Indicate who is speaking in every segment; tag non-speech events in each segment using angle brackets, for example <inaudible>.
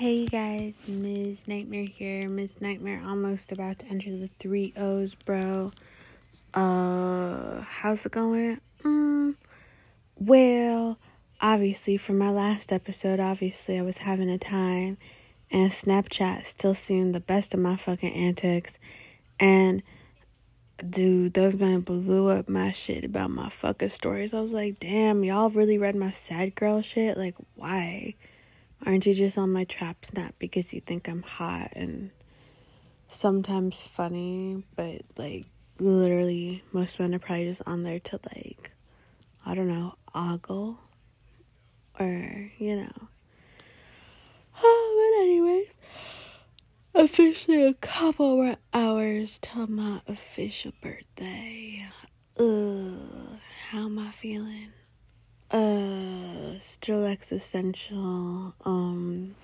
Speaker 1: Hey you guys, Ms. Nightmare here. Ms. Nightmare almost about to enter the three O's, bro. Uh, how's it going? Mm, well, obviously, from my last episode, obviously, I was having a time, and Snapchat still seeing the best of my fucking antics. And, dude, those men blew up my shit about my fucking stories. I was like, damn, y'all really read my sad girl shit? Like, why? Aren't you just on my trap snap because you think I'm hot and sometimes funny, but like literally most men are probably just on there to like I don't know, ogle or you know. Oh, <sighs> but anyways, officially a couple more hours till my official birthday. Ugh, how am I feeling? Uh, still existential. Um,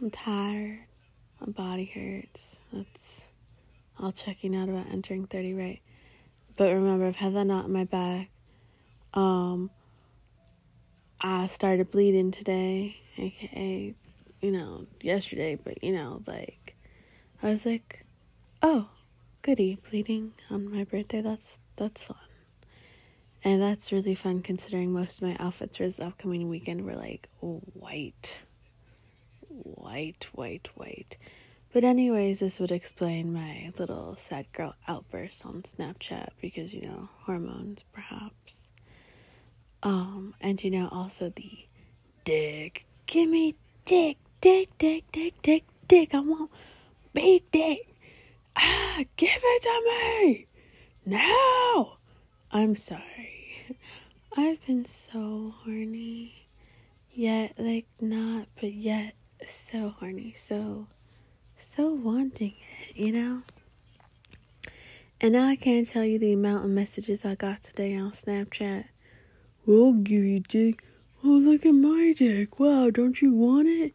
Speaker 1: I'm tired. My body hurts. That's all checking out about entering 30 right. But remember, I've had that knot in my back. Um, I started bleeding today, aka, you know, yesterday, but you know, like, I was like, oh, goody, bleeding on my birthday. That's that's fun. And that's really fun considering most of my outfits for this upcoming weekend were like white. White, white, white. But, anyways, this would explain my little sad girl outburst on Snapchat because, you know, hormones, perhaps. Um, and, you know, also the dick. Give me dick, dick, dick, dick, dick, dick. I want big dick. Ah, give it to me now. I'm sorry. I've been so horny. Yet, like, not, but yet so horny. So, so wanting it, you know? And now I can't tell you the amount of messages I got today on Snapchat. Well, give you dick. Oh, look at my dick. Wow, don't you want it?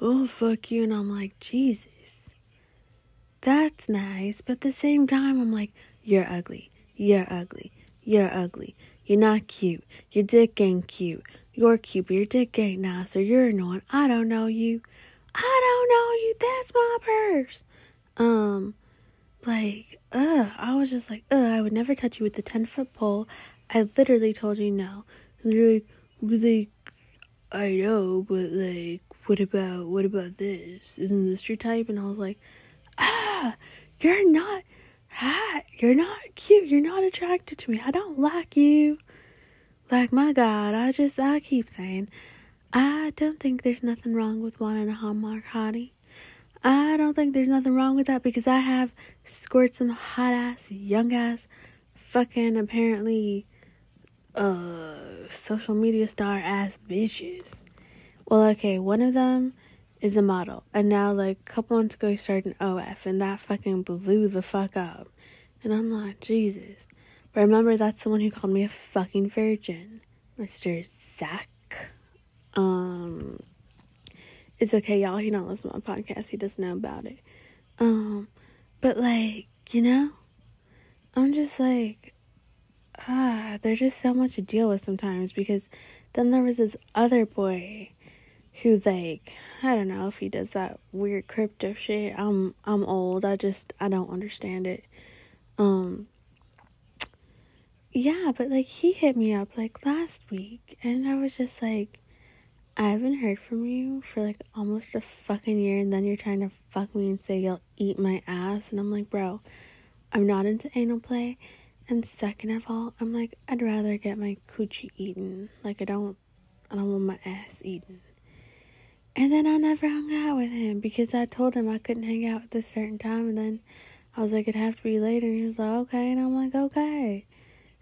Speaker 1: Oh, fuck you. And I'm like, Jesus. That's nice. But at the same time, I'm like, you're ugly. You're ugly. You're ugly. You're not cute. Your dick ain't cute. You're cute, but your dick ain't nice, or you're annoying. I don't know you. I don't know you. That's my purse. Um, like, ugh. I was just like, ugh. I would never touch you with the ten foot pole. I literally told you no. And they're like, like, I know, but like, what about what about this? Isn't this your type? And I was like, ah, you're not hot. You're not cute. You're not attracted to me. I don't like you. Like, my God, I just, I keep saying, I don't think there's nothing wrong with wanting a Hallmark hottie. I don't think there's nothing wrong with that because I have scored some hot ass, young ass, fucking apparently, uh, social media star ass bitches. Well, okay, one of them is a model. And now, like, a couple months ago, he started an OF, and that fucking blew the fuck up. And I'm like, Jesus. But remember, that's the one who called me a fucking virgin, Mr. Zach. Um, it's okay, y'all. He don't listen to my podcast. He doesn't know about it. Um, but like, you know, I'm just like, ah, there's just so much to deal with sometimes because then there was this other boy who like I don't know if he does that weird crypto shit. I'm I'm old. I just I don't understand it. Um Yeah, but like he hit me up like last week and I was just like I haven't heard from you for like almost a fucking year and then you're trying to fuck me and say you'll eat my ass and I'm like, "Bro, I'm not into anal play." And second of all, I'm like, I'd rather get my coochie eaten. Like I don't I don't want my ass eaten. And then I never hung out with him because I told him I couldn't hang out at this certain time. And then I was like, it'd have to be later. And he was like, okay. And I'm like, okay.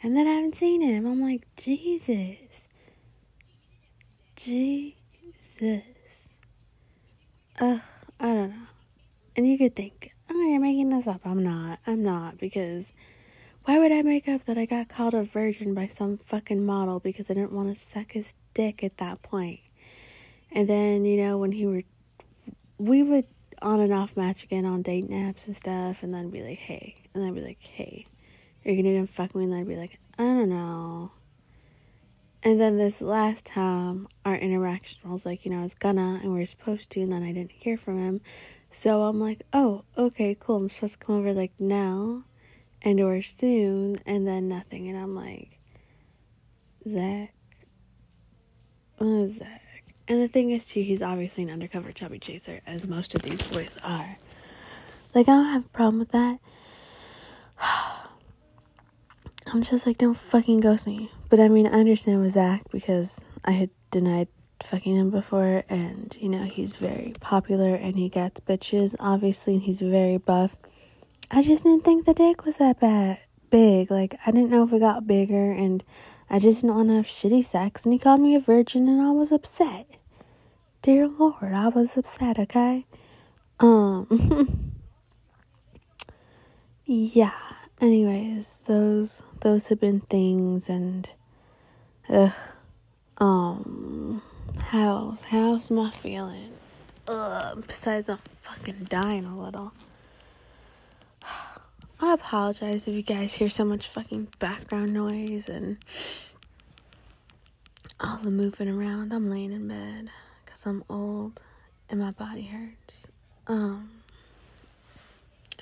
Speaker 1: And then I haven't seen him. I'm like, Jesus. Jesus. Ugh, I don't know. And you could think, oh, you're making this up. I'm not. I'm not because why would I make up that I got called a virgin by some fucking model because I didn't want to suck his dick at that point? And then, you know, when he were, we would on and off match again on date naps and stuff, and then be like, hey, and then I'd be like, hey, are you gonna fuck me? And then I'd be like, I don't know. And then this last time, our interaction was like, you know, I was gonna and we are supposed to, and then I didn't hear from him. So I'm like, oh, okay, cool. I'm supposed to come over like now and or soon, and then nothing. And I'm like, Zach, uh, Zach. And the thing is, too, he's obviously an undercover chubby chaser, as most of these boys are. Like, I don't have a problem with that. <sighs> I'm just like, don't fucking ghost me. But I mean, I understand with Zach because I had denied fucking him before, and you know, he's very popular and he gets bitches, obviously, and he's very buff. I just didn't think the dick was that bad, big. Like, I didn't know if it got bigger, and I just didn't want to have shitty sex, and he called me a virgin, and I was upset. Dear Lord, I was upset, okay? Um, <laughs> yeah. Anyways, those those have been things, and ugh, um, how's how's my feeling? Ugh, besides I'm fucking dying a little. <sighs> I apologize if you guys hear so much fucking background noise and <sighs> all the moving around. I'm laying in bed because I'm old and my body hurts. Um.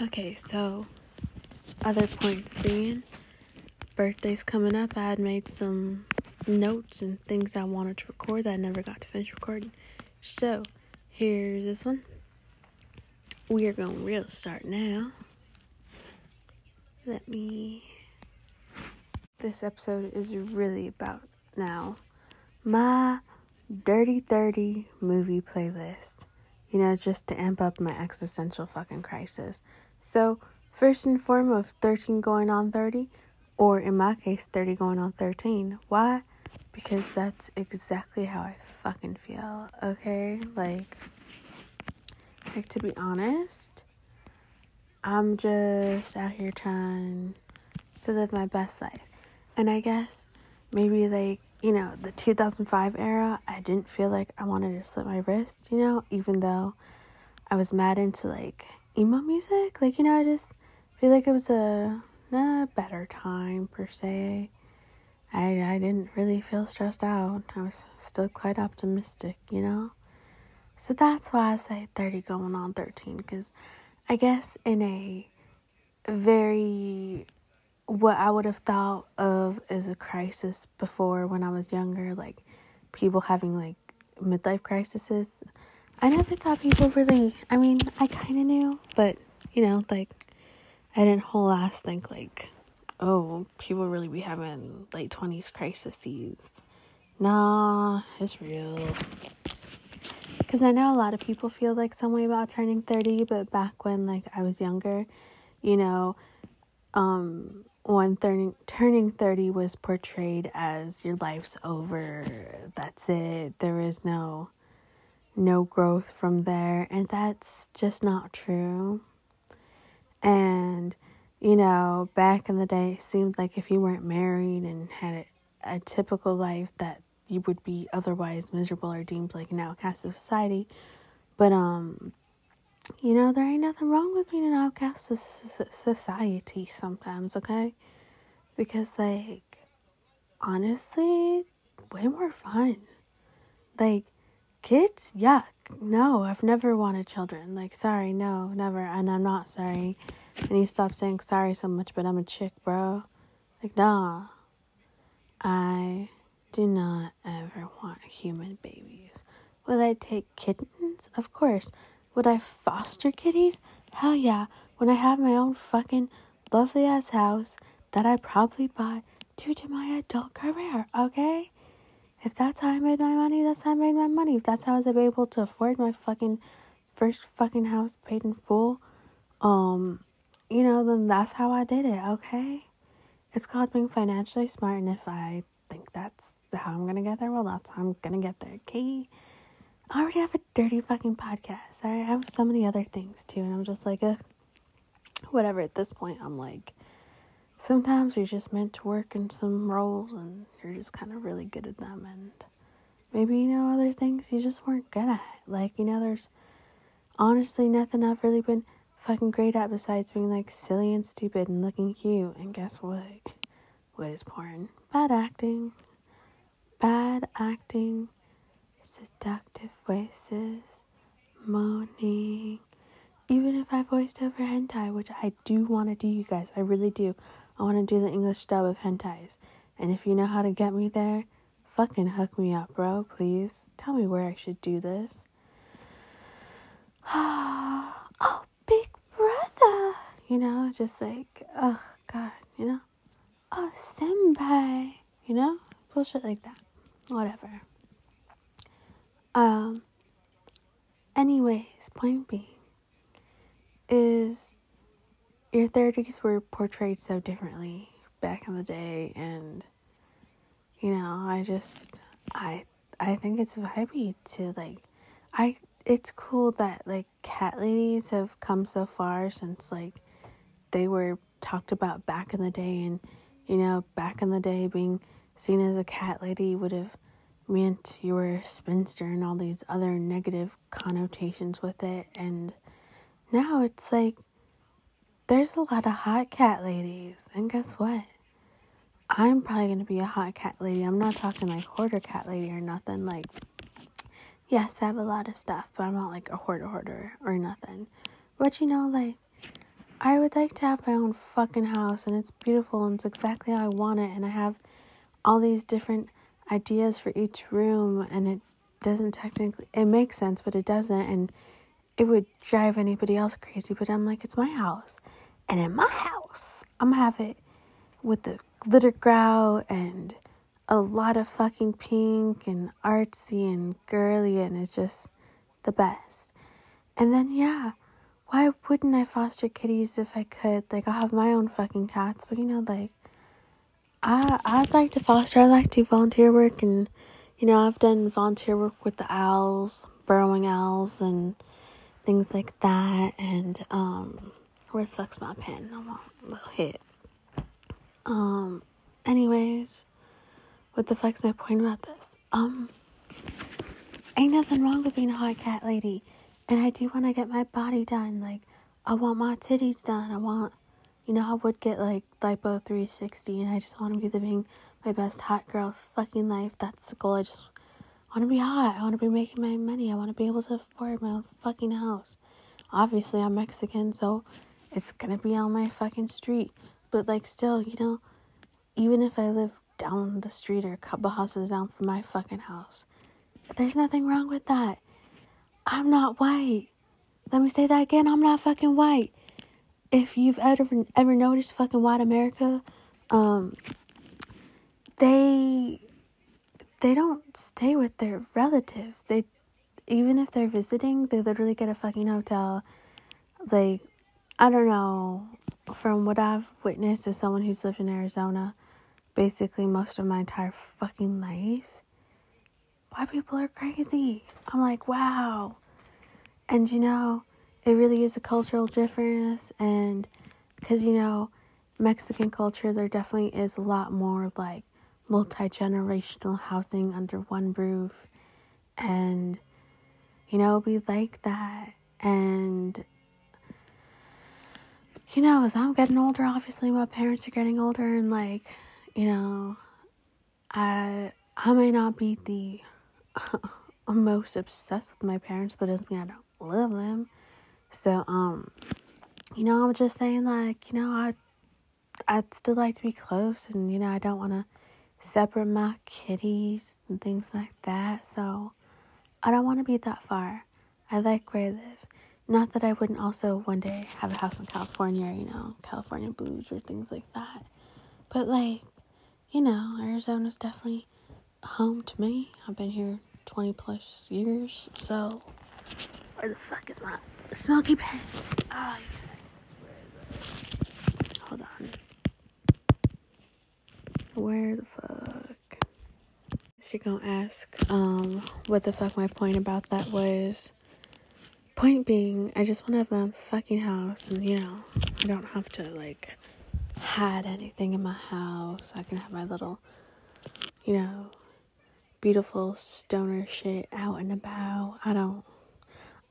Speaker 1: Okay, so other points being birthday's coming up. I had made some notes and things I wanted to record that I never got to finish recording. So here's this one. We are going real start now. Let me. This episode is really about now my Dirty 30 movie playlist. You know, just to amp up my existential fucking crisis. So, first and foremost, 13 going on 30, or in my case, 30 going on 13. Why? Because that's exactly how I fucking feel, okay? Like, like to be honest, I'm just out here trying to live my best life. And I guess maybe like, you know, the 2005 era, I didn't feel like I wanted to slit my wrist, you know, even though I was mad into like emo music. Like, you know, I just feel like it was a, a better time per se. I, I didn't really feel stressed out. I was still quite optimistic, you know? So that's why I say 30 going on 13 because I guess in a very what I would have thought of as a crisis before when I was younger, like people having like midlife crises. I never thought people really, I mean, I kind of knew, but you know, like I didn't whole ass think like, oh, people really be having late 20s crises. Nah, it's real. Because I know a lot of people feel like some way about turning 30, but back when like I was younger, you know, um, when turning turning 30 was portrayed as your life's over, that's it. There is no no growth from there, and that's just not true. And you know, back in the day, it seemed like if you weren't married and had a, a typical life that you would be otherwise miserable or deemed like an outcast of society. But um, you know, there ain't nothing wrong with being an outcast of society sometimes, okay? Because like honestly, way more fun. Like kids, yuck. No, I've never wanted children. Like sorry, no, never. And I'm not sorry. And you stop saying sorry so much, but I'm a chick, bro. Like nah. I do not ever want human babies. Will I take kittens? Of course. Would I foster kitties? Hell yeah. When I have my own fucking lovely ass house that I probably bought due to my adult career, okay? If that's how I made my money, that's how I made my money. If that's how I was able to afford my fucking first fucking house paid in full, um, you know, then that's how I did it, okay? It's called being financially smart, and if I think that's how I'm gonna get there, well, that's how I'm gonna get there, okay? I already have a dirty fucking podcast. I have so many other things too, and I'm just like, uh, whatever. At this point, I'm like, sometimes you're just meant to work in some roles, and you're just kind of really good at them, and maybe you know other things you just weren't good at. Like you know, there's honestly nothing I've really been fucking great at besides being like silly and stupid and looking cute. And guess what? <laughs> What is porn? Bad acting bad acting, seductive voices, moaning. Even if I voiced over hentai, which I do want to do, you guys, I really do. I want to do the English dub of hentais. And if you know how to get me there, fucking hook me up, bro, please. Tell me where I should do this. <sighs> oh, big brother. You know, just like, oh, God, you know? Oh, senpai. You know? Bullshit like that. Whatever. Um, anyways, point being is your 30s were portrayed so differently back in the day and you know i just i i think it's vibey to like i it's cool that like cat ladies have come so far since like they were talked about back in the day and you know back in the day being seen as a cat lady would have meant you were a spinster and all these other negative connotations with it and now it's like there's a lot of hot cat ladies and guess what? I'm probably going to be a hot cat lady. I'm not talking like hoarder cat lady or nothing like yes i have a lot of stuff but i'm not like a hoarder hoarder or nothing. But you know like i would like to have my own fucking house and it's beautiful and it's exactly how i want it and i have all these different ideas for each room and it doesn't technically it makes sense but it doesn't and it would drive anybody else crazy but i'm like it's my house and in my house i'm gonna have it with the glitter grout and a lot of fucking pink and artsy and girly and it's just the best. And then yeah why wouldn't i foster kitties if i could? Like i'll have my own fucking cats but you know like I I'd like to foster. I like to do volunteer work, and you know I've done volunteer work with the owls, burrowing owls, and things like that. And um, fuck's my pen? I want a little hit. Um, anyways, what the fuck's my point about this? Um, ain't nothing wrong with being a hot cat lady, and I do want to get my body done. Like I want my titties done. I want you know, I would get like lipo 360 and I just want to be living my best hot girl fucking life. That's the goal. I just want to be hot. I want to be making my money. I want to be able to afford my own fucking house. Obviously, I'm Mexican, so it's gonna be on my fucking street. But like, still, you know, even if I live down the street or a couple houses down from my fucking house, there's nothing wrong with that. I'm not white. Let me say that again. I'm not fucking white if you've ever ever noticed fucking white America, um, they they don't stay with their relatives. They even if they're visiting, they literally get a fucking hotel. Like I don't know, from what I've witnessed as someone who's lived in Arizona, basically most of my entire fucking life. White people are crazy. I'm like, wow. And you know, it really is a cultural difference and because you know mexican culture there definitely is a lot more like multi-generational housing under one roof and you know we like that and you know as i'm getting older obviously my parents are getting older and like you know i i may not be the <laughs> most obsessed with my parents but it doesn't mean i don't love them so, um, you know, I'm just saying, like, you know, I, I'd still like to be close, and you know, I don't want to separate my kitties and things like that. So, I don't want to be that far. I like where I live. Not that I wouldn't also one day have a house in California, you know, California booze or things like that. But like, you know, Arizona's definitely home to me. I've been here 20 plus years, so where the fuck is my Smoky pen. Oh, Hold on. Where the fuck? You're gonna ask, um, what the fuck my point about that was. Point being, I just wanna have my fucking house, and you know, I don't have to like hide anything in my house. I can have my little, you know, beautiful stoner shit out and about. I don't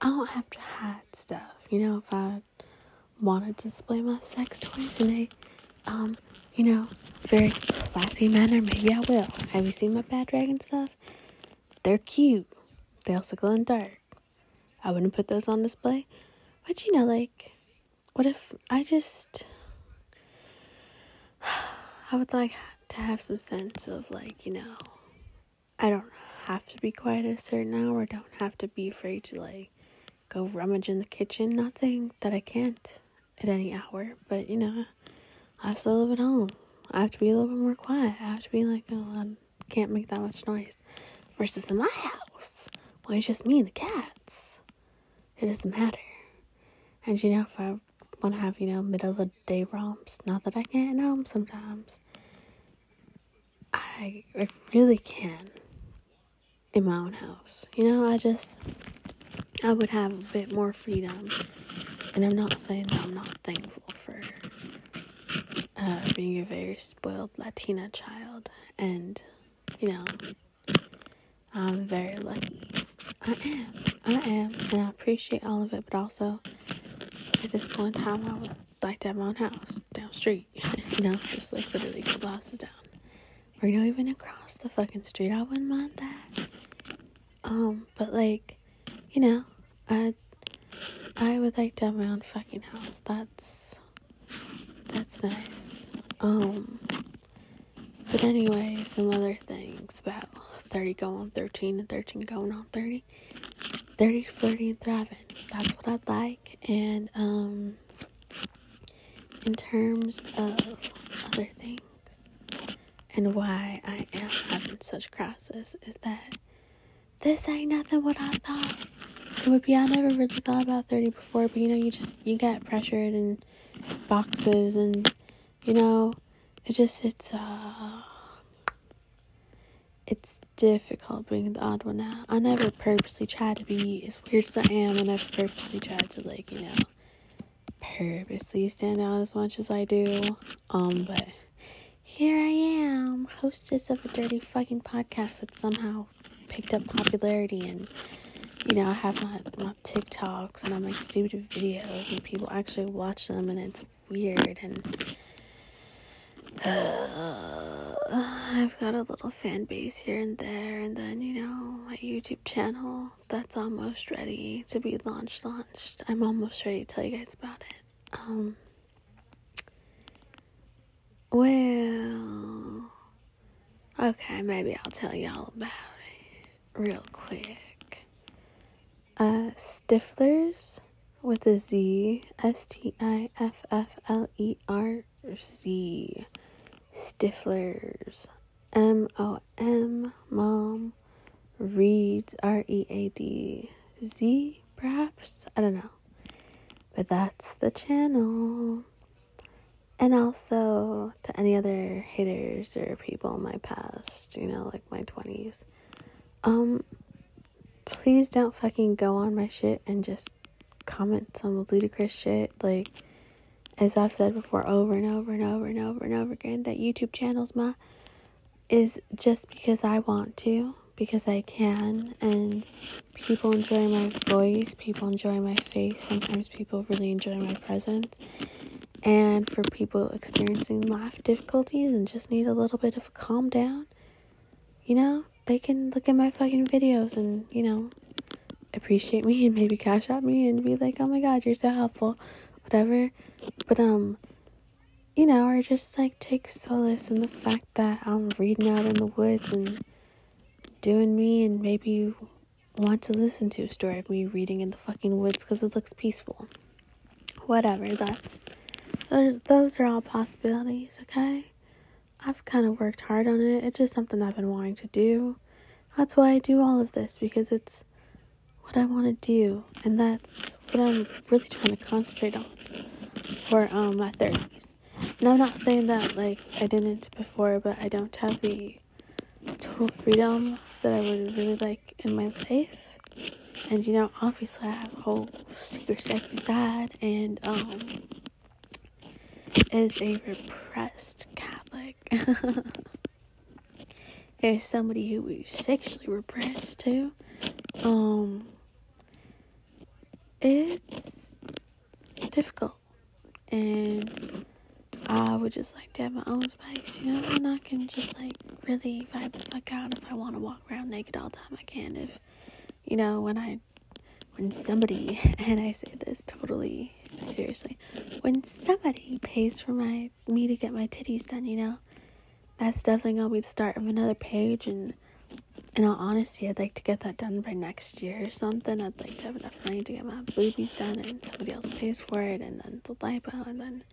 Speaker 1: I don't have to hide stuff. You know, if I want to display my sex toys in a um you know, very classy manner, maybe I will. Have you seen my bad dragon stuff? They're cute. They also glow in dark. I wouldn't put those on display. But you know, like, what if I just. <sighs> I would like to have some sense of, like, you know, I don't have to be quiet at a certain hour. Don't have to be afraid to, like, go rummage in the kitchen. Not saying that I can't at any hour, but, you know, I still live at home. I have to be a little bit more quiet. I have to be like, oh, I can't make that much noise. Versus in my house, well, it's just me and the cats. It doesn't matter. And you know, if I want to have, you know, middle of the day romps, not that I can't at home sometimes, I, I really can in my own house. You know, I just, I would have a bit more freedom. And I'm not saying that I'm not thankful for uh, being a very spoiled Latina child. And, you know, I'm very lucky. I am. I am. And I appreciate all of it. But also, at this point in time, I would like to have my own house down street. <laughs> you know, just like literally two houses down. Or, you know, even across the fucking street. I wouldn't mind that. Um, but like, you know, I I would like to have my own fucking house. That's that's nice. Um, but anyway, some other things about 30 going on 13 and 13 going on 30. 30, flirty, and thriving. That's what I'd like. And, um, in terms of other things and why I am having such crisis is that this ain't nothing what I thought would be. I never really thought about 30 before, but you know, you just, you get pressured and boxes and, you know, it just, it's, uh, it's difficult being the odd one out. I never purposely tried to be as weird as I am. I never purposely tried to like, you know, purposely stand out as much as I do. Um, but here I am, hostess of a dirty fucking podcast that somehow picked up popularity and you know, I have my, my TikToks and I make stupid videos and people actually watch them and it's weird and uh, <sighs> I've got a little fan base here and there, and then you know my YouTube channel that's almost ready to be launched. Launched. I'm almost ready to tell you guys about it. Um. Well, okay, maybe I'll tell y'all about it real quick. Uh, Stiflers with a Z, S T I F F L E R Z. Stiflers. M O M, mom. Reads, R E A D Z, perhaps? I don't know. But that's the channel. And also to any other haters or people in my past, you know, like my 20s. Um, please don't fucking go on my shit and just comment some ludicrous shit. Like, as I've said before over and over and over and over and over again, that YouTube channel's my is just because I want to, because I can, and people enjoy my voice, people enjoy my face, sometimes people really enjoy my presence. And for people experiencing life difficulties and just need a little bit of a calm down, you know, they can look at my fucking videos and, you know, appreciate me and maybe cash out me and be like, oh my god, you're so helpful whatever. But um, you know, or just like take solace in the fact that I'm reading out in the woods and doing me, and maybe you want to listen to a story of me reading in the fucking woods because it looks peaceful. Whatever, that's those, those are all possibilities, okay? I've kind of worked hard on it. It's just something I've been wanting to do. That's why I do all of this because it's what I want to do, and that's what I'm really trying to concentrate on for um my 30s. And I'm not saying that like I didn't before, but I don't have the total freedom that I would really like in my life. And you know, obviously I have a whole secret sexy side and um is a repressed Catholic. <laughs> There's somebody who is sexually repressed too. Um it's difficult and I would just like to have my own space, you know, and I can just like really vibe the fuck out if I want to walk around naked all the time. I can if, you know, when I, when somebody, <laughs> and I say this totally seriously, when somebody pays for my me to get my titties done, you know, that's definitely gonna be the start of another page. And in all honesty, I'd like to get that done by next year or something. I'd like to have enough money to get my boobies done, and somebody else pays for it, and then the lipo, and then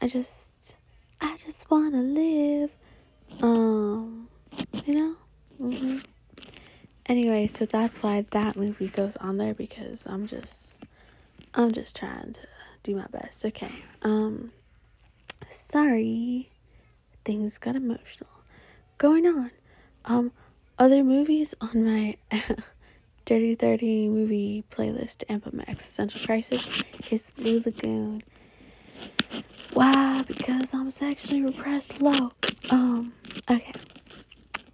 Speaker 1: I just, I just wanna live. Um, you know. hmm Anyway, so that's why that movie goes on there because I'm just, I'm just trying to do my best. Okay. Um, sorry, things got emotional. Going on. Um, other movies on my <laughs> Dirty 30 movie playlist to amp up my existential crisis is Blue Lagoon. Why? Because I'm sexually repressed low. Um, okay.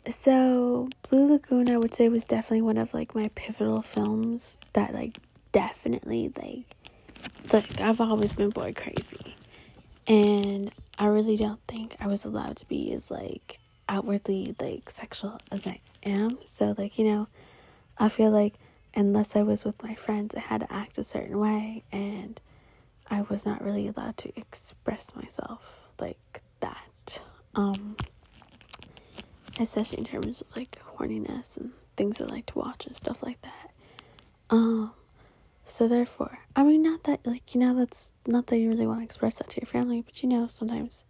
Speaker 1: So, Blue Lagoon, I would say, was definitely one of like my pivotal films that like definitely like like I've always been boy crazy. And I really don't think I was allowed to be as like outwardly like sexual as I am. So like, you know, I feel like unless I was with my friends, I had to act a certain way and I was not really allowed to express myself like that. Um, especially in terms of like horniness and things I like to watch and stuff like that. Um, so therefore, I mean, not that like you know that's not that you really want to express that to your family, but you know sometimes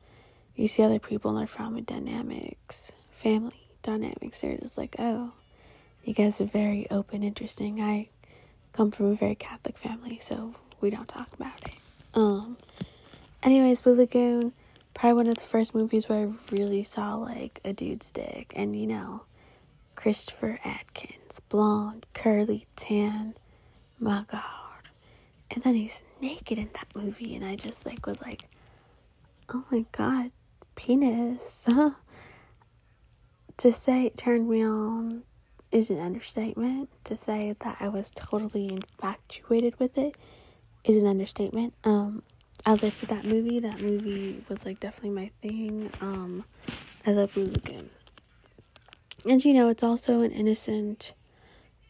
Speaker 1: you see other people in their family dynamics, family dynamics. They're just like, oh, you guys are very open, interesting. I come from a very Catholic family, so we don't talk about it. Um, anyways, Blue Lagoon, probably one of the first movies where I really saw like a dude's dick, and you know, Christopher Atkins, blonde, curly, tan, my god. And then he's naked in that movie, and I just like was like, oh my god, penis. <laughs> to say it turned me on is an understatement. To say that I was totally infatuated with it is an understatement. Um, I lived for that movie. That movie was like definitely my thing. Um, I love Blue Lagoon. And you know, it's also an innocent,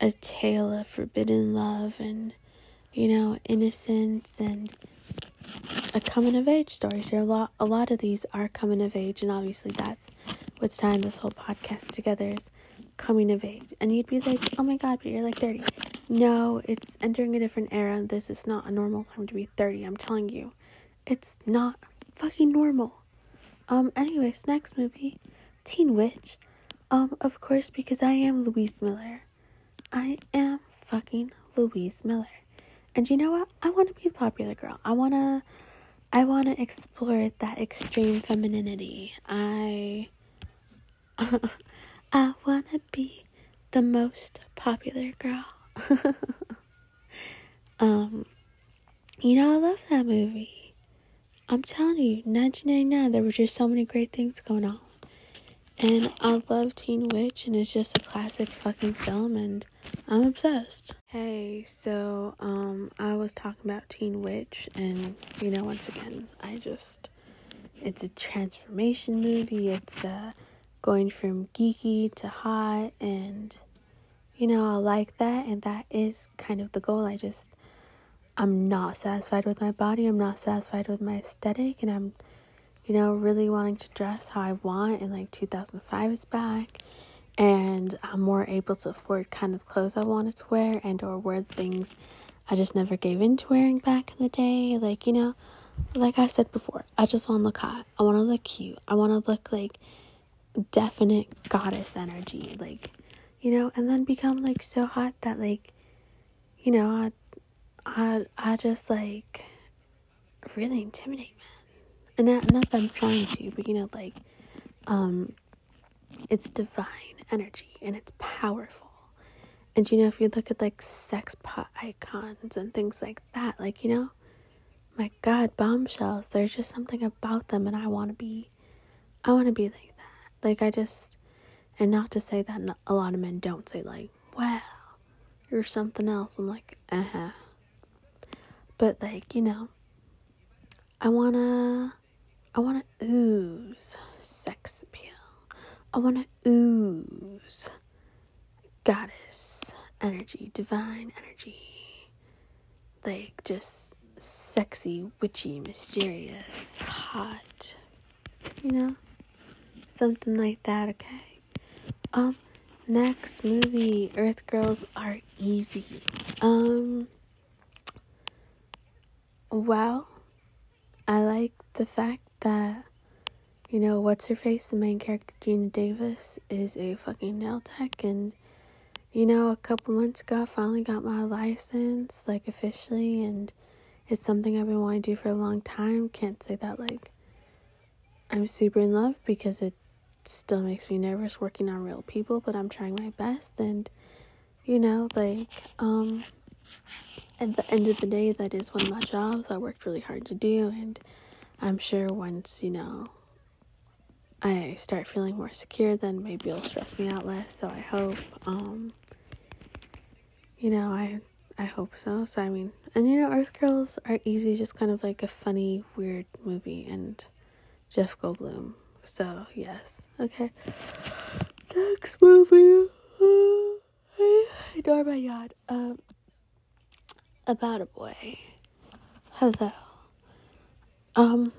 Speaker 1: a tale of forbidden love and, you know, innocence and a coming of age story. So a lot, a lot of these are coming of age, and obviously that's what's tying this whole podcast together is coming of age. And you'd be like, oh my god, but you're like 30. No, it's entering a different era. This is not a normal time to be 30. I'm telling you, it's not fucking normal. Um, anyways, next movie, Teen Witch. Um, of course, because I am Louise Miller. I am fucking Louise Miller. And you know what? I want to be the popular girl. I want to I want to explore that extreme femininity. I <laughs> I want to be the most popular girl. <laughs> um you know, I love that movie. I'm telling you, 1999, there were just so many great things going on. And I love Teen Witch, and it's just a classic fucking film, and I'm obsessed. Hey, so, um, I was talking about Teen Witch, and, you know, once again, I just, it's a transformation movie, it's, uh, going from geeky to hot, and, you know, I like that, and that is kind of the goal. I just, I'm not satisfied with my body, I'm not satisfied with my aesthetic, and I'm you know, really wanting to dress how I want, and like 2005 is back, and I'm more able to afford kind of clothes I wanted to wear and or wear things I just never gave into wearing back in the day. Like, you know, like I said before, I just want to look hot. I want to look cute. I want to look like definite goddess energy, like, you know, and then become like so hot that like, you know, I, I, I just like really intimidate and not, not that I'm trying to, but you know, like, um, it's divine energy and it's powerful. And you know, if you look at like sex pot icons and things like that, like, you know, my God, bombshells, there's just something about them, and I want to be, I want to be like that. Like, I just, and not to say that a lot of men don't say, like, well, you're something else. I'm like, uh huh. But, like, you know, I want to I want to ooze sex appeal. I want to ooze goddess energy, divine energy. Like just sexy, witchy, mysterious, hot. You know? Something like that, okay? Um, next movie, Earth Girls Are Easy. Um, well, I like the fact that, you know, what's her face, the main character, Geena Davis, is a fucking nail tech, and, you know, a couple months ago, I finally got my license, like, officially, and it's something I've been wanting to do for a long time. Can't say that, like, I'm super in love because it still makes me nervous working on real people, but I'm trying my best, and, you know, like, um, at the end of the day, that is one of my jobs. I worked really hard to do, and I'm sure once, you know, I start feeling more secure, then maybe it'll stress me out less. So I hope, um, you know, I I hope so. So I mean, and you know, Earth Girls are easy, just kind of like a funny, weird movie, and Jeff Goldblum. So yes, okay. Next movie. Uh, I adore my yacht. Um, about a boy. Hello. Um,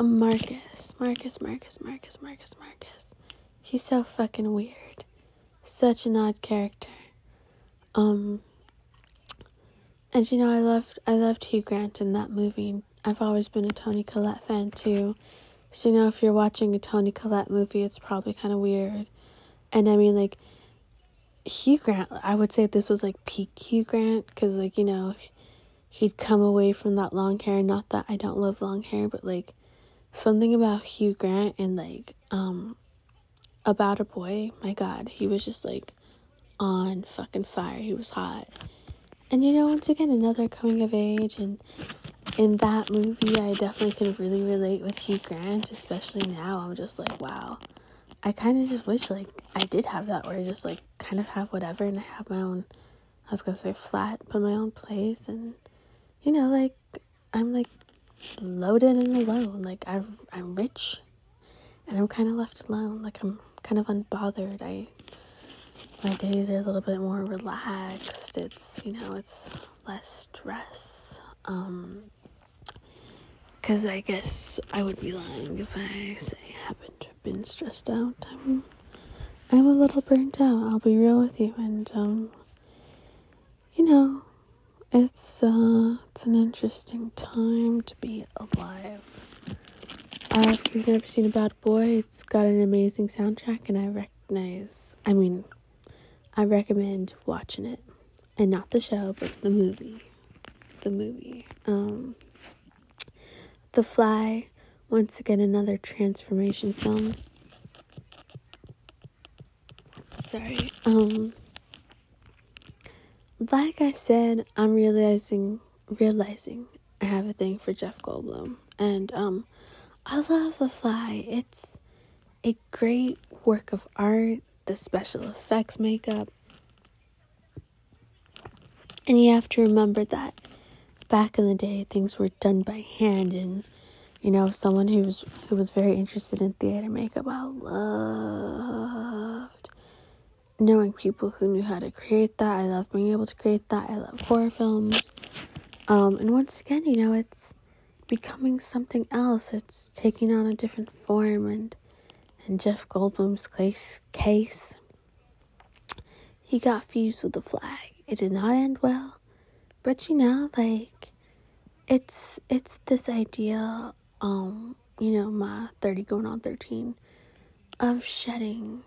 Speaker 1: Marcus, Marcus, Marcus, Marcus, Marcus, Marcus. He's so fucking weird. Such an odd character. Um, and you know, I loved, I loved Hugh Grant in that movie. I've always been a Toni Collette fan too. So, you know, if you're watching a Toni Collette movie, it's probably kind of weird. And I mean, like, Hugh Grant, I would say this was like peak Hugh Grant because, like, you know, he'd come away from that long hair. Not that I don't love long hair, but like something about Hugh Grant and like, um, about a boy, my god, he was just like on fucking fire. He was hot. And you know, once again, another coming of age. And in that movie, I definitely could really relate with Hugh Grant, especially now. I'm just like, wow I kind of just wish like I did have that where I just like kind of have whatever and I have my own I was gonna say flat but my own place and you know like I'm like loaded and alone. Like I'm I'm rich and I'm kind of left alone. Like I'm kind of unbothered. I my days are a little bit more relaxed. It's you know it's less stress. Um because I guess I would be lying if I say I haven't been stressed out. I'm, I'm a little burnt out. I'll be real with you, and um, you know, it's uh, it's an interesting time to be alive. Uh, if you've never seen a bad Boy, it's got an amazing soundtrack, and I recognize. I mean, I recommend watching it, and not the show, but the movie. The movie. Um, the Fly, once again, another transformation film. Sorry. Um, like I said, I'm realizing, realizing I have a thing for Jeff Goldblum, and um, I love The Fly. It's a great work of art. The special effects makeup, and you have to remember that back in the day things were done by hand and you know someone who was who was very interested in theater makeup i loved knowing people who knew how to create that. I love being able to create that. I love horror films. Um and once again you know it's becoming something else. It's taking on a different form. And in jeff goldblum's case case he got fused with the flag. It did not end well. But you know like it's it's this idea um you know my 30 going on 13 of shedding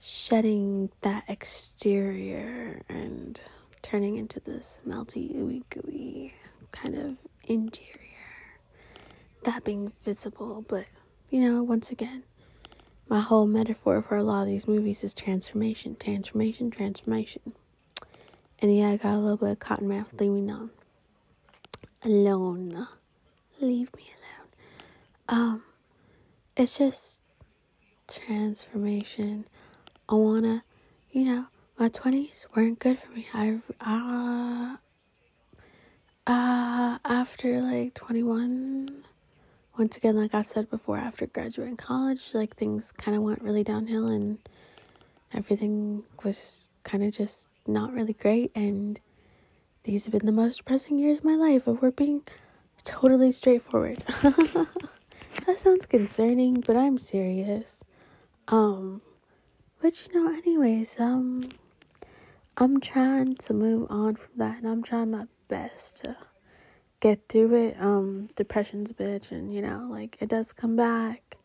Speaker 1: shedding that exterior and turning into this melty ooey gooey kind of interior that being visible but you know once again my whole metaphor for a lot of these movies is transformation transformation transformation and yeah, I got a little bit of cotton mouth. Leave me alone. Alone. Leave me alone. Um, it's just transformation. I wanna, you know, my twenties weren't good for me. I, uh, uh, after like 21, once again, like I've said before, after graduating college, like things kind of went really downhill and everything was kind of just not really great. And these have been the most depressing years of my life, if we're being totally straightforward. <laughs> that sounds concerning, but I'm serious. Um, but you know, anyways, um, I'm trying to move on from that, and I'm trying my best to get through it. Um, depression's a bitch, and you know, like it does come back,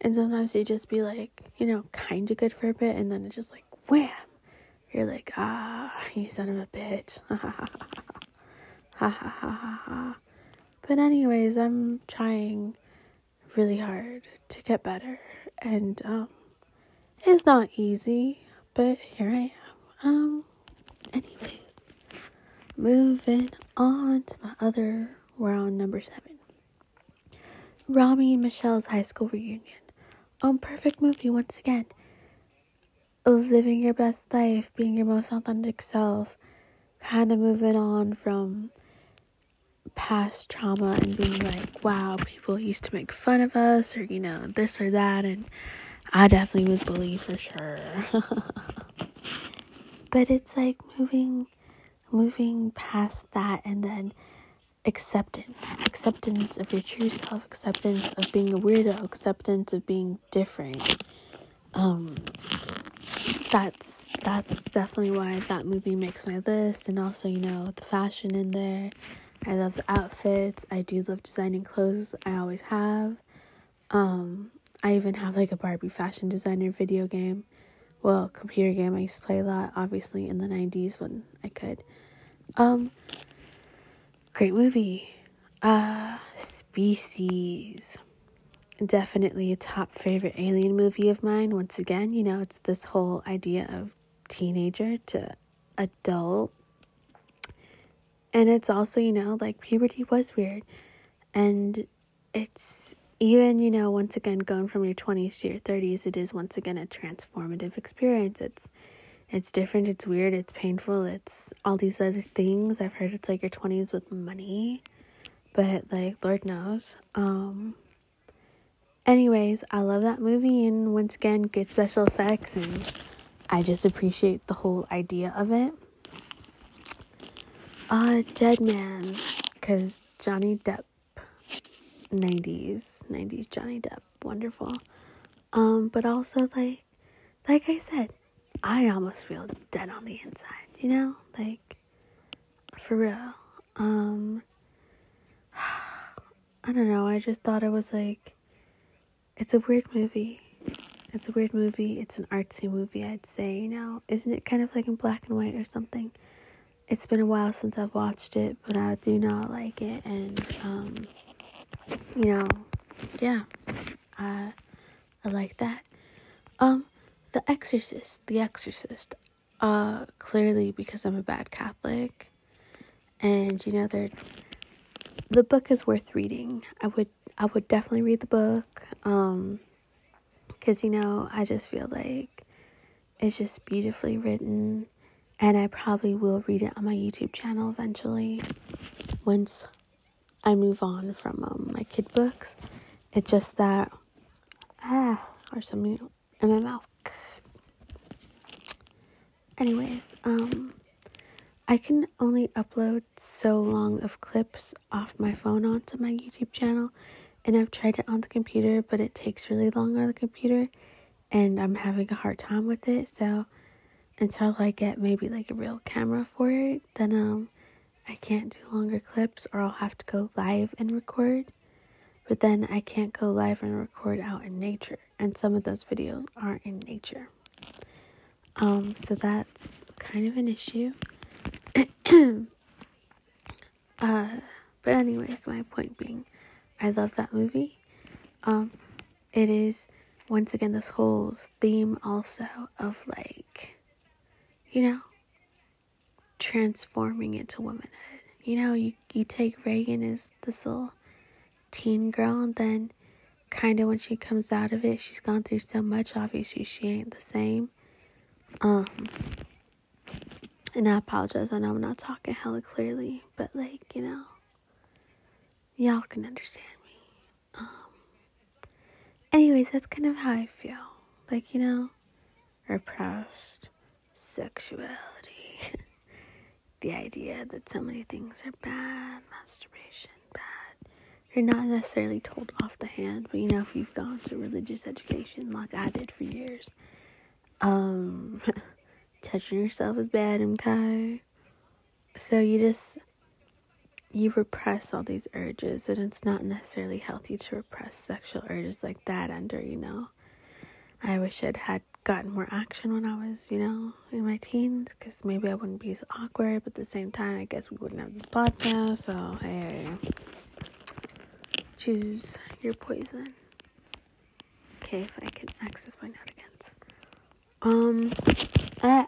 Speaker 1: and sometimes you just be like, you know, kind of good for a bit, and then it's just like wham, you're like, ah, you son of a bitch, ha ha ha ha ha ha. But anyways, I'm trying really hard to get better, and um, it's not easy, but here I am. Um, anyways, moving on to my other round number seven. Romy and Michele's high school reunion. Um, perfect movie once again. Living your best life, being your most authentic self, kind of moving on from past trauma and being like, wow, people used to make fun of us, or you know, this or that, and I definitely was bullied for sure. <laughs> but it's like moving moving past that and then acceptance. Acceptance of your true self acceptance of being a weirdo acceptance of being different. Um that's that's definitely why that movie makes my list and also you know the fashion in there. I love the outfits. I do love designing clothes. I always have. Um I even have like a Barbie fashion designer video game. Well, computer game I used to play a lot, obviously in the 90s when I could. Um great movie. Uh Species. Definitely a top favorite alien movie of mine. Once again, you know, it's this whole idea of teenager to adult. And it's also, you know, like puberty was weird. And it's even, you know, once again going from your 20s to your 30s, it is once again a transformative experience. It's it's different, it's weird, it's painful, it's all these other things. I've heard it's like your 20s with money, but like lord knows. Um anyways, I love that movie and once again good special effects and I just appreciate the whole idea of it. Uh Dead Man cuz Johnny Depp 90s 90s johnny depp wonderful. Um but also like like i said i almost feel dead on the inside you know? Like for real. Um <sighs> i don't know i just thought it was like it's a weird movie. It's a weird movie. It's an artsy movie i'd say you know? Isn't it kind of like in black and white or something? It's been a while since i've watched it but i do not like it and um you know, yeah, I I like that. Um, The Exorcist, The Exorcist. Uh, clearly because I'm a bad Catholic, and you know, they're the book is worth reading. I would I would definitely read the book. Um, because you know, I just feel like it's just beautifully written, and I probably will read it on my YouTube channel eventually once I move on from um, my kid books. It's just that ah or something in my mouth. Anyways, um I can only upload so long of clips off my phone onto my YouTube channel and I've tried it on the computer but it takes really long on the computer and I'm having a hard time with it so until I get maybe like a real camera for it then um I can't do longer clips or I'll have to go live and record. But then I can't go live and record out in nature, and some of those videos aren't in nature. Um, so that's kind of an issue. <clears throat> uh, but anyways, my point being, I love that movie. Um, it is once again this whole theme also of like, you know, transforming into womanhood. You know, you, you take Regan as this little teen girl, and then kind of when she comes out of it, she's gone through so much. Obviously, she ain't the same. Um, and I apologize. I know I'm not talking hella clearly, but like, you know, y'all can understand me. Um, anyways, that's kind of how I feel. Like, you know, repressed sexuality. <laughs> the idea that so many things are bad, masturbation, bad. You're not necessarily told off the hand, but you know, if you've gone to religious education like I did for years, um, <laughs> touching yourself is bad, okay? So you just you repress all these urges and it's not necessarily healthy to repress sexual urges like that under you know i wish i'd had gotten more action when i was you know in my teens because maybe i wouldn't be so awkward but at the same time i guess we wouldn't have the podcast so hey. Choose your poison. Okay if i can access my note um uh,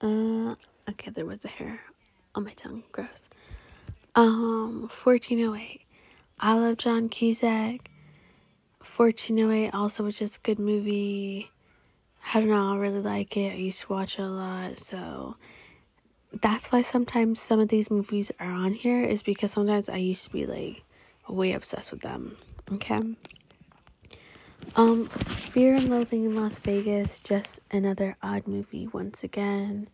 Speaker 1: uh okay there was a hair on my tongue. Gross. Um, 1408. I love John Cusack. 1408 also was just a good movie. I don't know, I really like it. I used to watch it a lot, so that's why sometimes some of these movies are on here is because sometimes I used to be like way obsessed with them. Okay. Um, Fear and Loathing in Las Vegas, just another odd movie once again.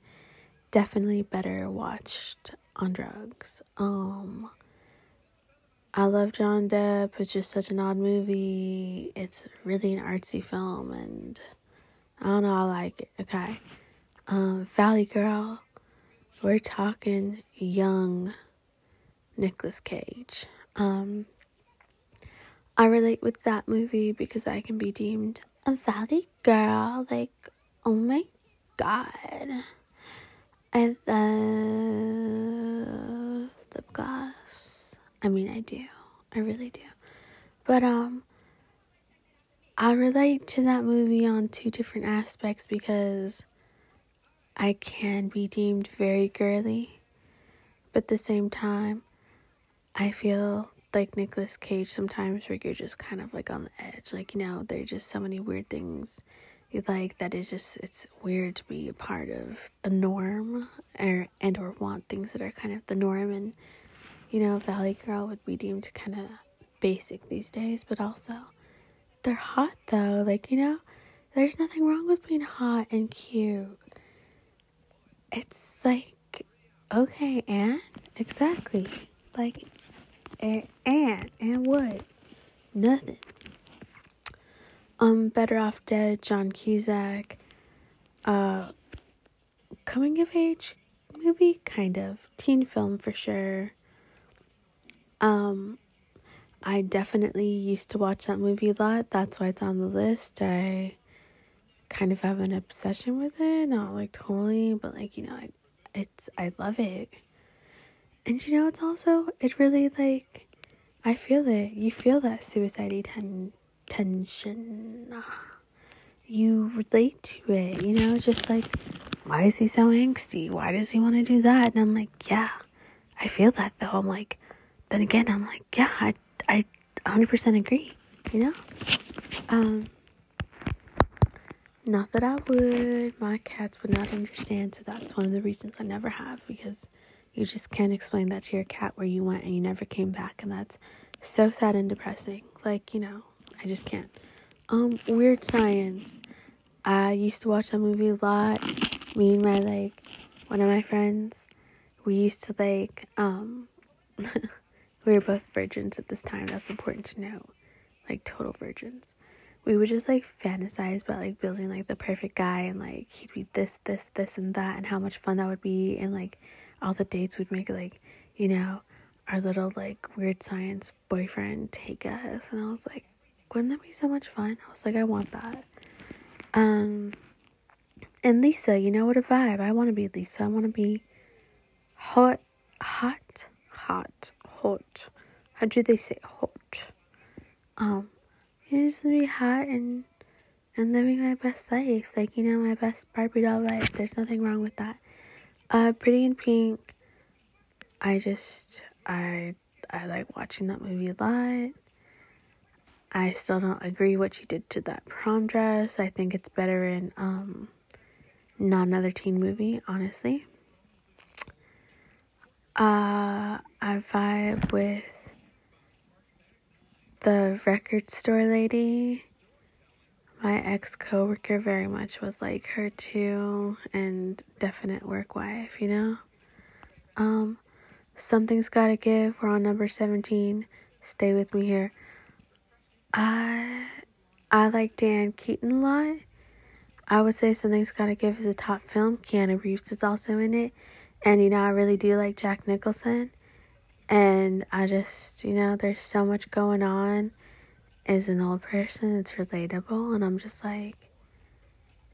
Speaker 1: Definitely better watched on drugs. Um, I love John Depp. It's just such an odd movie. It's really an artsy film, and I don't know. I like it. Okay. Um, Valley Girl. We're talking young Nicolas Cage. Um, I relate with that movie because I can be deemed a Valley girl. Like, oh my god. I love lip gloss. I mean, I do. I really do. But, um, I relate to that movie on two different aspects because I can be deemed very girly, but at the same time, I feel like Nicolas Cage sometimes where you're just kind of like on the edge. Like, you know, there are just so many weird things you like that is just it's weird to be a part of the norm or and or want things that are kind of the norm and you know valley girl would be deemed kind of basic these days but also they're hot though like you know there's nothing wrong with being hot and cute it's like okay and exactly like and and, and what nothing um, Better Off Dead, John Cusack. Uh, coming of age movie, kind of. Teen film for sure. Um, I definitely used to watch that movie a lot. That's why it's on the list. I kind of have an obsession with it. Not like totally, but like, you know, I, it's, I love it. And you know, it's also, it really like, I feel it. You feel that suicide ten- tension. You relate to it, you know, just like, why is he so angsty? Why does he want to do that? And I'm like, yeah, I feel that though. I'm like, then again, I'm like, yeah, I, I 100% agree, you know? Um, not that I would, my cats would not understand, so that's one of the reasons I never have because you just can't explain that to your cat where you went and you never came back, and that's so sad and depressing. Like, you know, I just can't. Um, Weird Science. I used to watch that movie a lot. Me and my like one of my friends, we used to like um <laughs> we were both virgins at this time. That's important to know. Like total virgins. We would just like fantasize about like building like the perfect guy and like he'd be this, this, this and that and how much fun that would be and like all the dates would make like, you know, our little like weird science boyfriend take us and I was like wouldn't that be so much fun? I was like, I want that. Um, and Lisa, you know what a vibe. I want to be Lisa. I want to be hot, hot, hot, hot. How do they say hot? Um, you just be hot and and living my best life, like you know, my best Barbie doll life. There's nothing wrong with that. Uh, Pretty in Pink. I just I I like watching that movie a lot. I still don't agree what she did to that prom dress. I think it's better in um not another teen movie, honestly. Uh I vibe with the record store lady, my ex coworker very much was like her too, and definite work wife, you know? Um, something's gotta give. We're on number 17. Stay with me here. I I like Diane Keaton a lot. I would say something's gotta give is a top film. Keanu Reeves is also in it. And you know, I really do like Jack Nicholson. And I just, you know, there's so much going on as an old person. It's relatable. And I'm just like,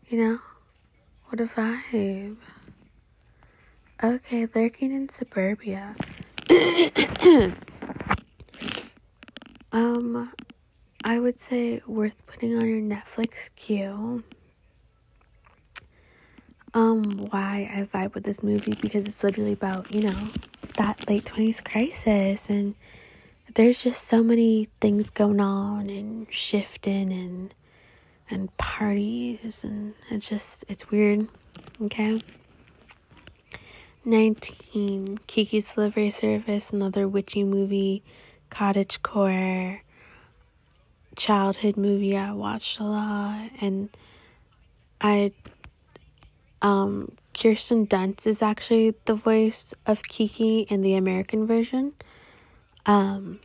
Speaker 1: you know, what a vibe. Okay, lurking in suburbia. <coughs> um, I would say worth putting on your Netflix queue. Um, why I vibe with this movie because it's literally about, you know, that late 20s crisis and there's just so many things going on and shifting and and parties and it's just it's weird. Okay. 19 Kiki's Delivery Service, another witchy movie, cottage core childhood movie I watched a lot and I um Kirsten Dunst is actually the voice of Kiki in the American version. Um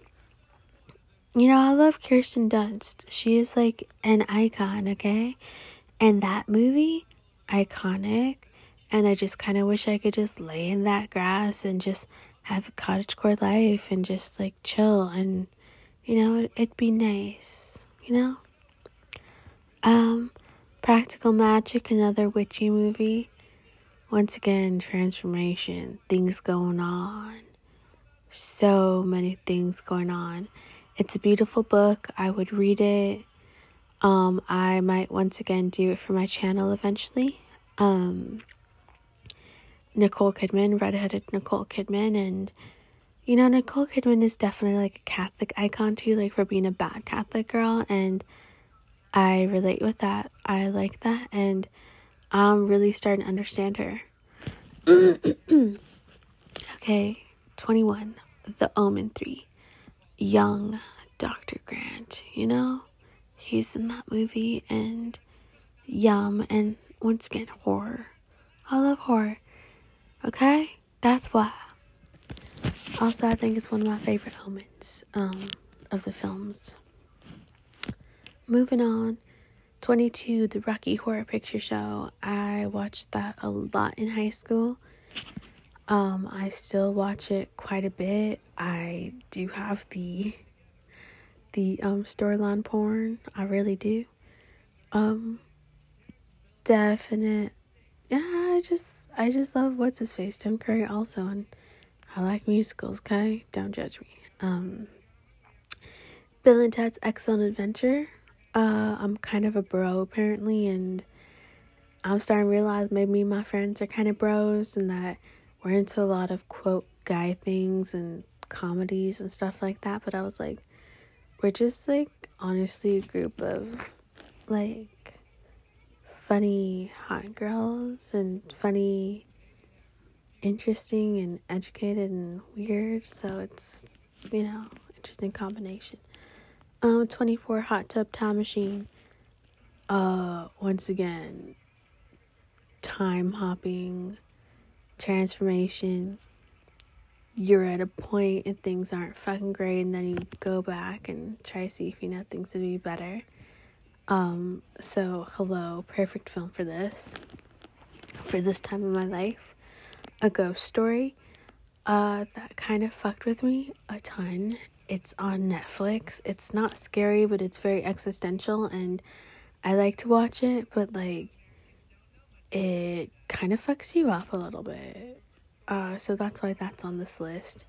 Speaker 1: you know, I love Kirsten Dunst. She is like an icon, okay? And that movie, iconic. And I just kind of wish I could just lay in that grass and just have a cottagecore life and just like chill and you know, it'd be nice, you know? Um, Practical Magic, another witchy movie. Once again, transformation, things going on. So many things going on. It's a beautiful book. I would read it. Um, I might once again do it for my channel eventually. Um, Nicole Kidman, redheaded Nicole Kidman, and you know, Nicole Kidman is definitely like a Catholic icon too, like for being a bad Catholic girl, and I relate with that. I like that, and I'm really starting to understand her. <clears throat> okay, 21. The Omen 3. Young Dr. Grant, you know? He's in that movie, and yum, and once again, horror. I love horror. Okay? That's why. Also, I think it's one of my favorite elements um, of the films. Moving on, 22, the Rocky Horror Picture Show. I watched that a lot in high school. Um, I still watch it quite a bit. I do have the the um storyline porn. I really do. Um, definite. Yeah, I just I just love what's his face Tim Curry also and I like musicals, okay? Don't judge me. Um, Bill and Ted's Excellent Adventure. Uh, I'm kind of a bro apparently, and I'm starting to realize maybe my friends are kind of bros and that we're into a lot of quote guy things and comedies and stuff like that. But I was like, we're just like honestly a group of like funny hot girls and funny interesting and educated and weird. So it's, you know, interesting combination. Um, 24 Hot Tub Time Machine. Uh, once again, time hopping, transformation. You're at a point and things aren't fucking great, and then you go back and try to see if you know things would be better. Um, so hello, perfect film for this, for this time of my life a ghost story uh, that kind of fucked with me a ton. It's on Netflix. It's not scary, but it's very existential, and I like to watch it, but like it kind of fucks you up a little bit. Uh, so that's why that's on this list.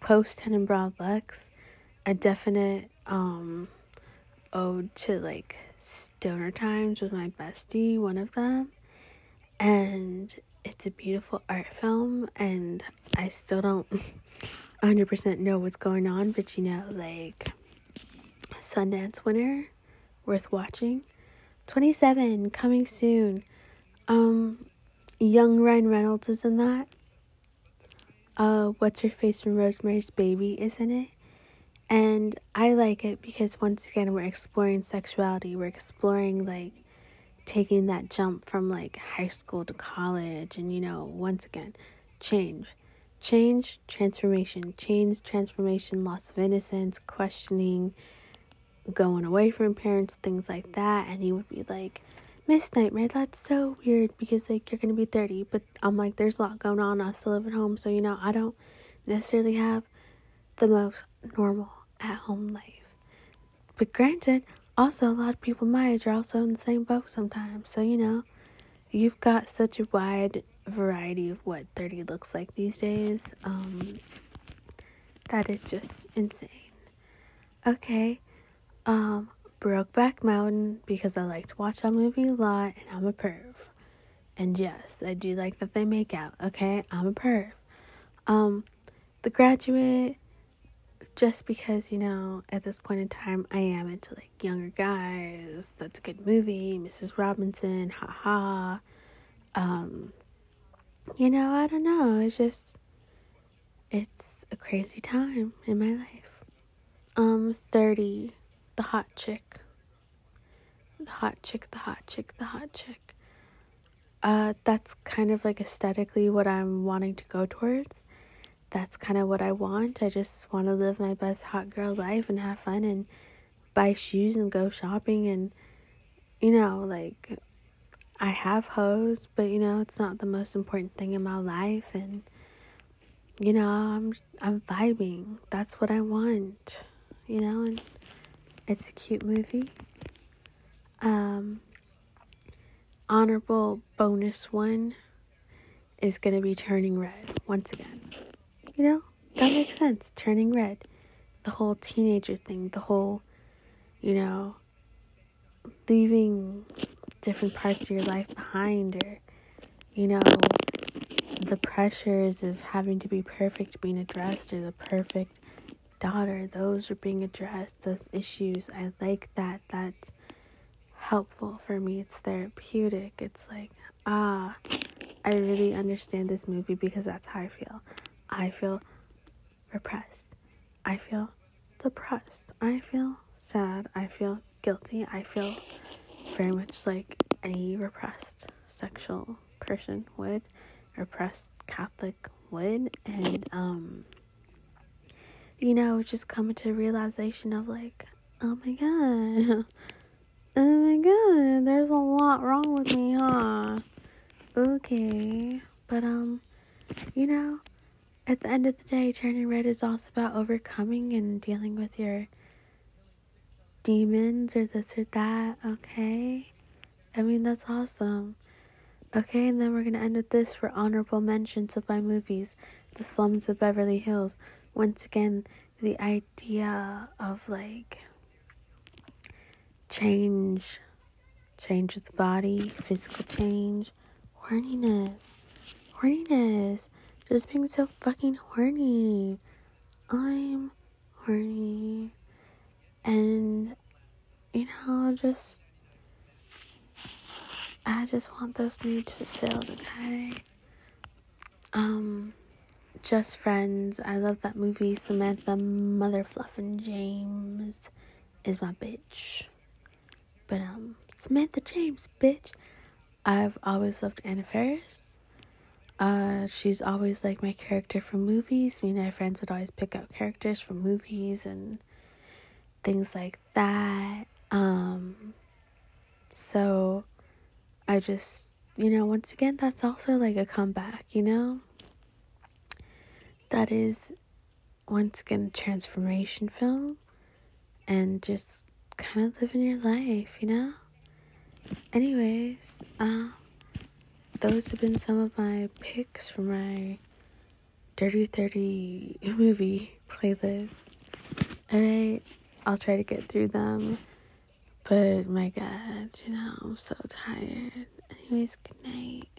Speaker 1: Post Tenebras Lux, a definite um ode to like stoner times with my bestie, one of them. And it's a beautiful art film and I still don't <laughs> 100% know what's going on, but you know, like Sundance winner, worth watching. 27 coming soon. Um young Ryan Reynolds is in that. Uh what's her face from Rosemary's Baby is in it. And I like it because once again, we're exploring sexuality. We're exploring like taking that jump from like high school to college and, you know, once again, change. Change, transformation, change, transformation, loss of innocence, questioning, going away from parents, things like that. And he would be like, Miss Nightmare, that's so weird because like you're gonna be 30, but I'm like, there's a lot going on. I still live at home, so you know, I don't necessarily have the most normal at home life. But granted, also a lot of people my age are also in the same boat sometimes. So you know, you've got such a wide variety of what 30 looks like these days. Um, that is just insane. Okay, um, Brokeback Mountain because I like to watch that movie a lot and I'm a perv. And yes, I do like that they make out. Okay, I'm a perv. Um, The Graduate, just because you know at this point in time I am into like younger guys. That's a good movie. Mrs. Robinson, haha. Um, you know I don't know. It's just it's a crazy time in my life. Um, thirty the hot chick. The hot chick, the hot chick, the hot chick. Uh, that's kind of like aesthetically what I'm wanting to go towards. That's kind of what I want. I just want to live my best hot girl life and have fun and buy shoes and go shopping and, you know, like, I have hoes, but you know, it's not the most important thing in my life and you know, I'm I'm vibing. That's what I want. You know, and it's a cute movie. Um, honorable bonus one is going to be Turning Red once again. You know, that makes sense. Turning Red. The whole teenager thing, the whole, you know, leaving different parts of your life behind, or, you know, the pressures of having to be perfect being addressed, or the perfect daughter, those are being addressed, those issues. I like that. That's helpful for me. It's therapeutic. It's like, ah, I really understand this movie because that's how I feel. I feel repressed. I feel depressed. I feel sad. I feel guilty. I feel very much like any repressed sexual person would, repressed Catholic would, and um you know, just coming to realization of like, oh my god, <laughs> oh my god, there's a lot wrong with me, huh? Okay, but um, you know, at the end of the day, turning red is also about overcoming and dealing with your demons or this or that, okay? I mean, that's awesome. Okay, and then we're gonna end with this for honorable mentions of my movies The Slums of Beverly Hills once again the idea of like change change of the body physical change horniness horniness just being so fucking horny i'm horny and you know just i just want those needs fulfilled okay um just Friends. I love that movie. Samantha Mother Fluffin James is my bitch. But um Samantha James, bitch. I've always loved Anna Faris. Uh, she's always like my character from movies. Me and my friends would always pick out characters from movies and things like that. Um, so I just, you know, once again, that's also like a comeback, you know? that is once again a transformation film and just kind of living your life, you know? Anyways, uh, those have been some of my picks for my Dirty 30 <laughs> movie playlist. Alright, I'll try to get through them. But my god, you know, I'm so tired. Anyways, good night.